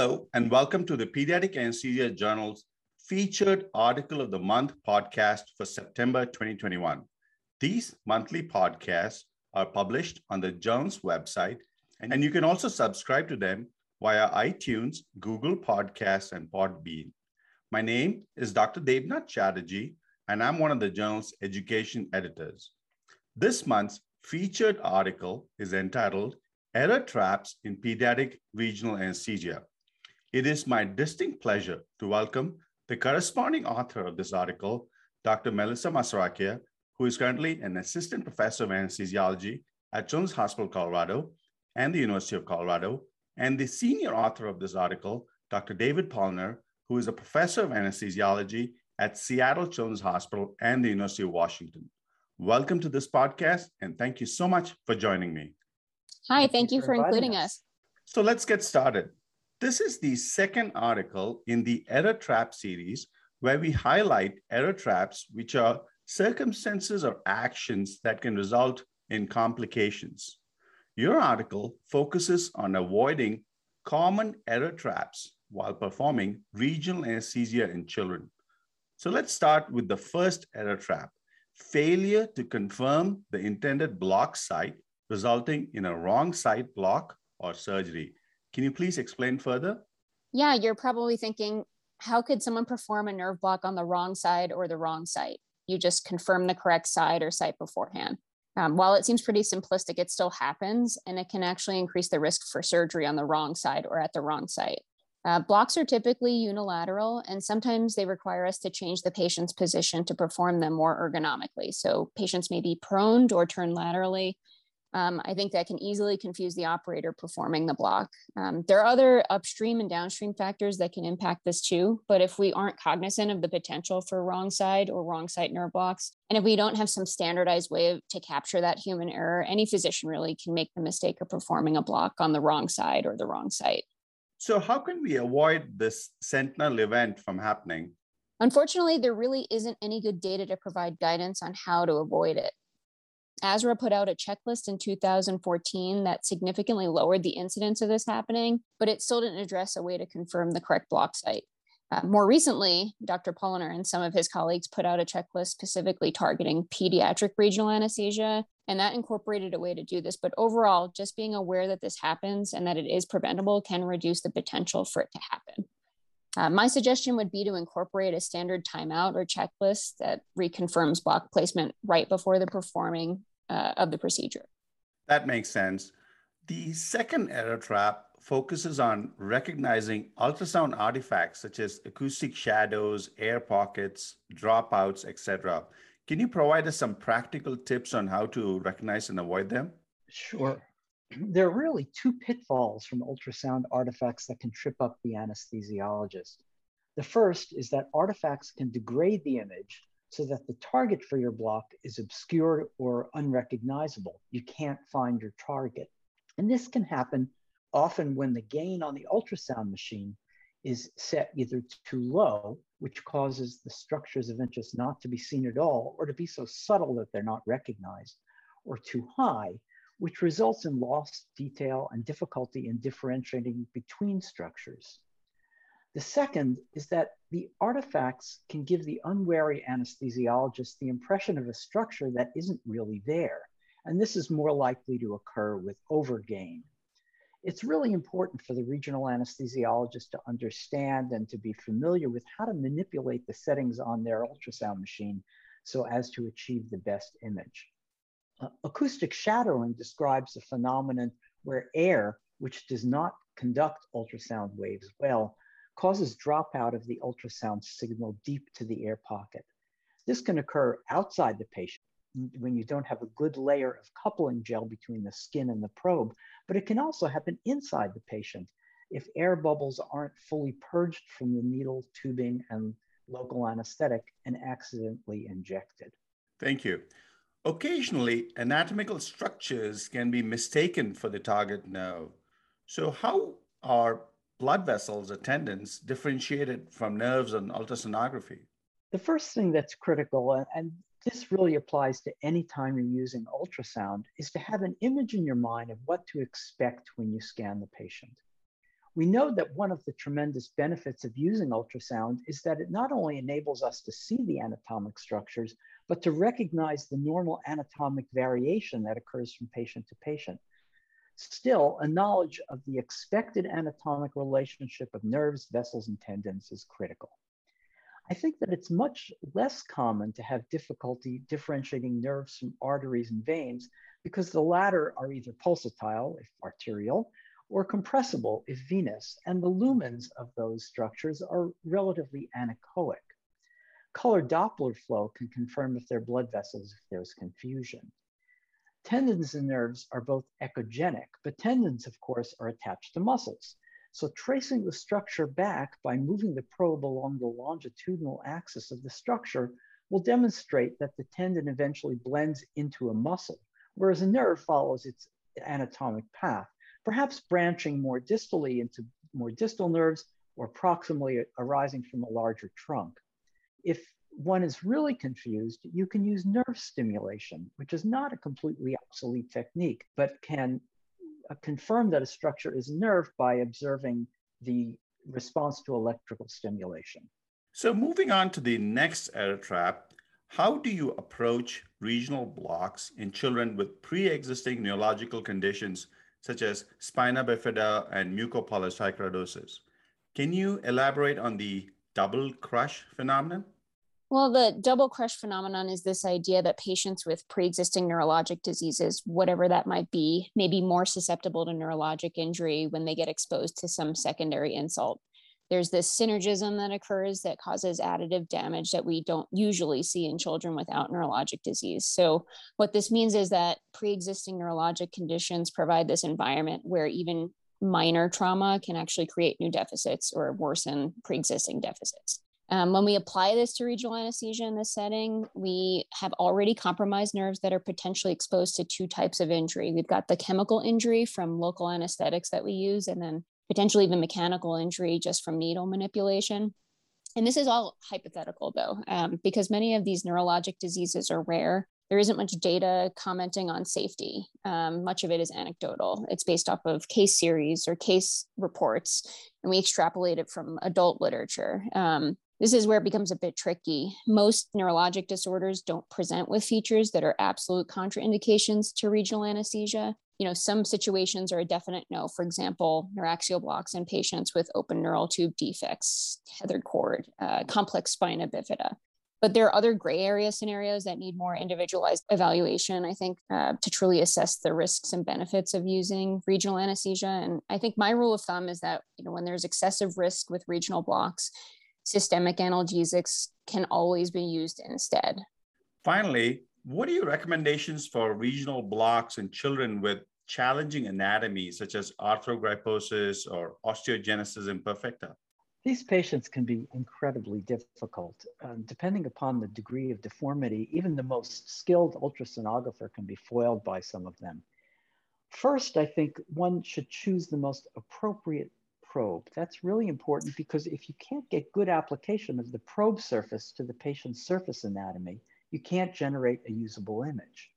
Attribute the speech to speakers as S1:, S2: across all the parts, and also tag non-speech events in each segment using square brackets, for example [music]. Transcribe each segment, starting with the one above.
S1: Hello, and welcome to the Pediatric Anesthesia Journal's featured article of the month podcast for September 2021. These monthly podcasts are published on the journal's website, and you can also subscribe to them via iTunes, Google Podcasts, and Podbean. My name is Dr. Debnath Chatterjee, and I'm one of the journal's education editors. This month's featured article is entitled Error Traps in Pediatric Regional Anesthesia. It is my distinct pleasure to welcome the corresponding author of this article, Dr. Melissa Masaracchia, who is currently an assistant professor of anesthesiology at Children's Hospital Colorado and the University of Colorado, and the senior author of this article, Dr. David Polaner, who is a professor of anesthesiology at Seattle Children's Hospital and the University of Washington. Welcome to this podcast, and thank you so much for joining me.
S2: Hi, thank you for including us.
S1: So let's get started. This is the second article in the Error Trap series where we highlight error traps, which are circumstances or actions that can result in complications. Your article focuses on avoiding common error traps while performing regional anesthesia in children. So let's start with the first error trap, failure to confirm the intended block site resulting in a wrong site block or surgery. Can you please explain further?
S2: Yeah, you're probably thinking, how could someone perform a nerve block on the wrong side or the wrong site? You just confirm the correct side or site beforehand. Um, while it seems pretty simplistic, it still happens and it can actually increase the risk for surgery on the wrong side or at the wrong site. Uh, blocks are typically unilateral, and sometimes they require us to change the patient's position to perform them more ergonomically. So patients may be proned or turned laterally, um, I think that can easily confuse the operator performing the block. Um, there are other upstream and downstream factors that can impact this too, but if we aren't cognizant of the potential for wrong side or wrong site nerve blocks, and if we don't have some standardized way of, to capture that human error, any physician really can make the mistake of performing a block on the wrong side or the wrong site.
S1: So, how can we avoid this sentinel event from happening?
S2: Unfortunately, there really isn't any good data to provide guidance on how to avoid it. ASRA put out a checklist in 2014 that significantly lowered the incidence of this happening, but it still didn't address a way to confirm the correct block site. Uh, more recently, Dr. Polaner and some of his colleagues put out a checklist specifically targeting pediatric regional anesthesia, and that incorporated a way to do this. But overall, just being aware that this happens and that it is preventable can reduce the potential for it to happen. Uh, my suggestion would be to incorporate a standard timeout or checklist that reconfirms block placement right before the performing uh, of the procedure.
S1: That makes sense. The second error trap focuses on recognizing ultrasound artifacts such as acoustic shadows, air pockets, dropouts, etc. Can you provide us some practical tips on how to recognize and avoid them?
S3: Sure. [clears throat] There are really two pitfalls from ultrasound artifacts that can trip up the anesthesiologist. The first is that artifacts can degrade the image so that the target for your block is obscured or unrecognizable. You can't find your target. And this can happen often when the gain on the ultrasound machine is set either too low, which causes the structures of interest not to be seen at all, or to be so subtle that they're not recognized, or too high, which results in lost detail and difficulty in differentiating between structures. The second is that the artifacts can give the unwary anesthesiologist the impression of a structure that isn't really there. And this is more likely to occur with overgain. It's really important for the regional anesthesiologist to understand and to be familiar with how to manipulate the settings on their ultrasound machine so as to achieve the best image. Uh, acoustic shadowing describes a phenomenon where air, which does not conduct ultrasound waves well, causes dropout of the ultrasound signal deep to the air pocket. This can occur outside the patient when you don't have a good layer of coupling gel between the skin and the probe, but it can also happen inside the patient if air bubbles aren't fully purged from the needle, tubing, and local anesthetic and accidentally injected.
S1: Thank you. Occasionally, anatomical structures can be mistaken for the target nerve. So, how are blood vessels or tendons differentiated from nerves on ultrasonography?
S3: The first thing that's critical, and this really applies to any time you're using ultrasound, is to have an image in your mind of what to expect when you scan the patient. We know that one of the tremendous benefits of using ultrasound is that it not only enables us to see the anatomic structures, but to recognize the normal anatomic variation that occurs from patient to patient. Still, a knowledge of the expected anatomic relationship of nerves, vessels, and tendons is critical. I think that it's much less common to have difficulty differentiating nerves from arteries and veins because the latter are either pulsatile, if arterial, or compressible if venous, and the lumens of those structures are relatively anechoic. Color Doppler flow can confirm if they're blood vessels if there's confusion. Tendons and nerves are both echogenic, but tendons, of course, are attached to muscles. So tracing the structure back by moving the probe along the longitudinal axis of the structure will demonstrate that the tendon eventually blends into a muscle, whereas a nerve follows its anatomic path perhaps branching more distally into more distal nerves or proximally arising from a larger trunk. If one is really confused, you can use nerve stimulation, which is not a completely obsolete technique, but can uh, confirm that a structure is nerve by observing the response to electrical stimulation.
S1: So, moving on to the next error trap, how do you approach regional blocks in children with pre existing neurological conditions such as spina bifida and mucopolysaccharidosis. Can you elaborate on the double crush phenomenon?
S2: Well, the double crush phenomenon is this idea that patients with pre existing neurologic diseases, whatever that might be, may be more susceptible to neurologic injury when they get exposed to some secondary insult there's this synergism that occurs that causes additive damage that we don't usually see in children without neurologic disease. So, what this means is that pre existing neurologic conditions provide this environment where even minor trauma can actually create new deficits or worsen pre existing deficits. Um, when we apply this to regional anesthesia in this setting, we have already compromised nerves that are potentially exposed to two types of injury. We've got the chemical injury from local anesthetics that we use, and then potentially even mechanical injury just from needle manipulation. And this is all hypothetical, though, um, because many of these neurologic diseases are rare. There isn't much data commenting on safety. Um, much of it is anecdotal. It's based off of case series or case reports, and we extrapolate it from adult literature. Um, this is where it becomes a bit tricky. Most neurologic disorders don't present with features that are absolute contraindications to regional anesthesia you know, some situations are a definite no. For example, neuraxial blocks in patients with open neural tube defects, tethered cord, uh, complex spina bifida. But there are other gray area scenarios that need more individualized evaluation, I think, uh, to truly assess the risks and benefits of using regional anesthesia. And I think my rule of thumb is that, you know, when there's excessive risk with regional blocks, systemic analgesics can always be used instead.
S1: Finally, what are your recommendations for regional blocks in children with challenging anatomy, such as arthrogryposis or osteogenesis imperfecta?
S3: These patients can be incredibly difficult. Um, depending upon the degree of deformity, even the most skilled ultrasonographer can be foiled by some of them. First, I think one should choose the most appropriate probe. That's really important because if you can't get good application of the probe surface to the patient's surface anatomy, you can't generate a usable image.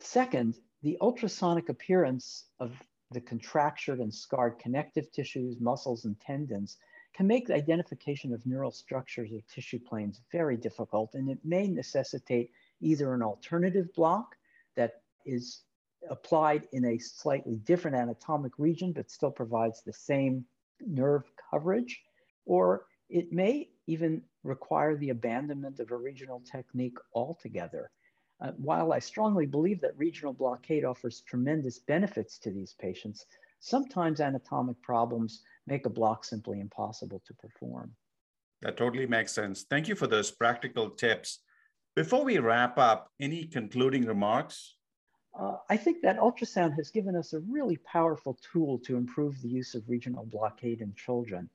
S3: Second, the ultrasonic appearance of the contractured and scarred connective tissues, muscles, and tendons can make the identification of neural structures or tissue planes very difficult, and it may necessitate either an alternative block that is applied in a slightly different anatomic region but still provides the same nerve coverage, or it may even require the abandonment of a regional technique altogether. Uh, while I strongly believe that regional blockade offers tremendous benefits to these patients, sometimes anatomic problems make a block simply impossible to perform.
S1: That totally makes sense. Thank you for those practical tips. Before we wrap up, any concluding remarks?
S3: Uh, I think that ultrasound has given us a really powerful tool to improve the use of regional blockade in children.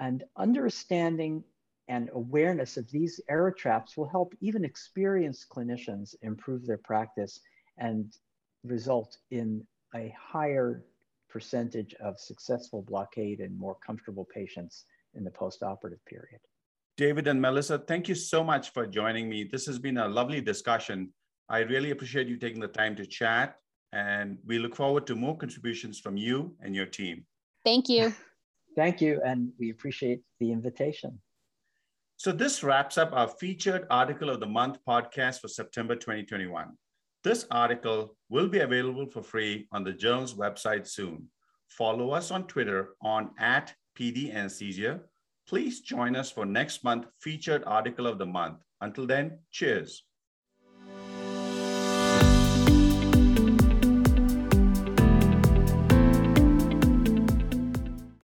S3: And understanding and awareness of these error traps will help even experienced clinicians improve their practice and result in a higher percentage of successful blockade and more comfortable patients in the postoperative period.
S1: David and Melissa, thank you so much for joining me. This has been a lovely discussion. I really appreciate you taking the time to chat, and we look forward to more contributions from you and your team.
S2: Thank you. [laughs]
S3: Thank you, and we appreciate the invitation.
S1: So this wraps up our featured article of the month podcast for September 2021. This article will be available for free on the journal's website soon. Follow us on Twitter on at PD Anesthesia. Please join us for next month featured article of the month. Until then, cheers.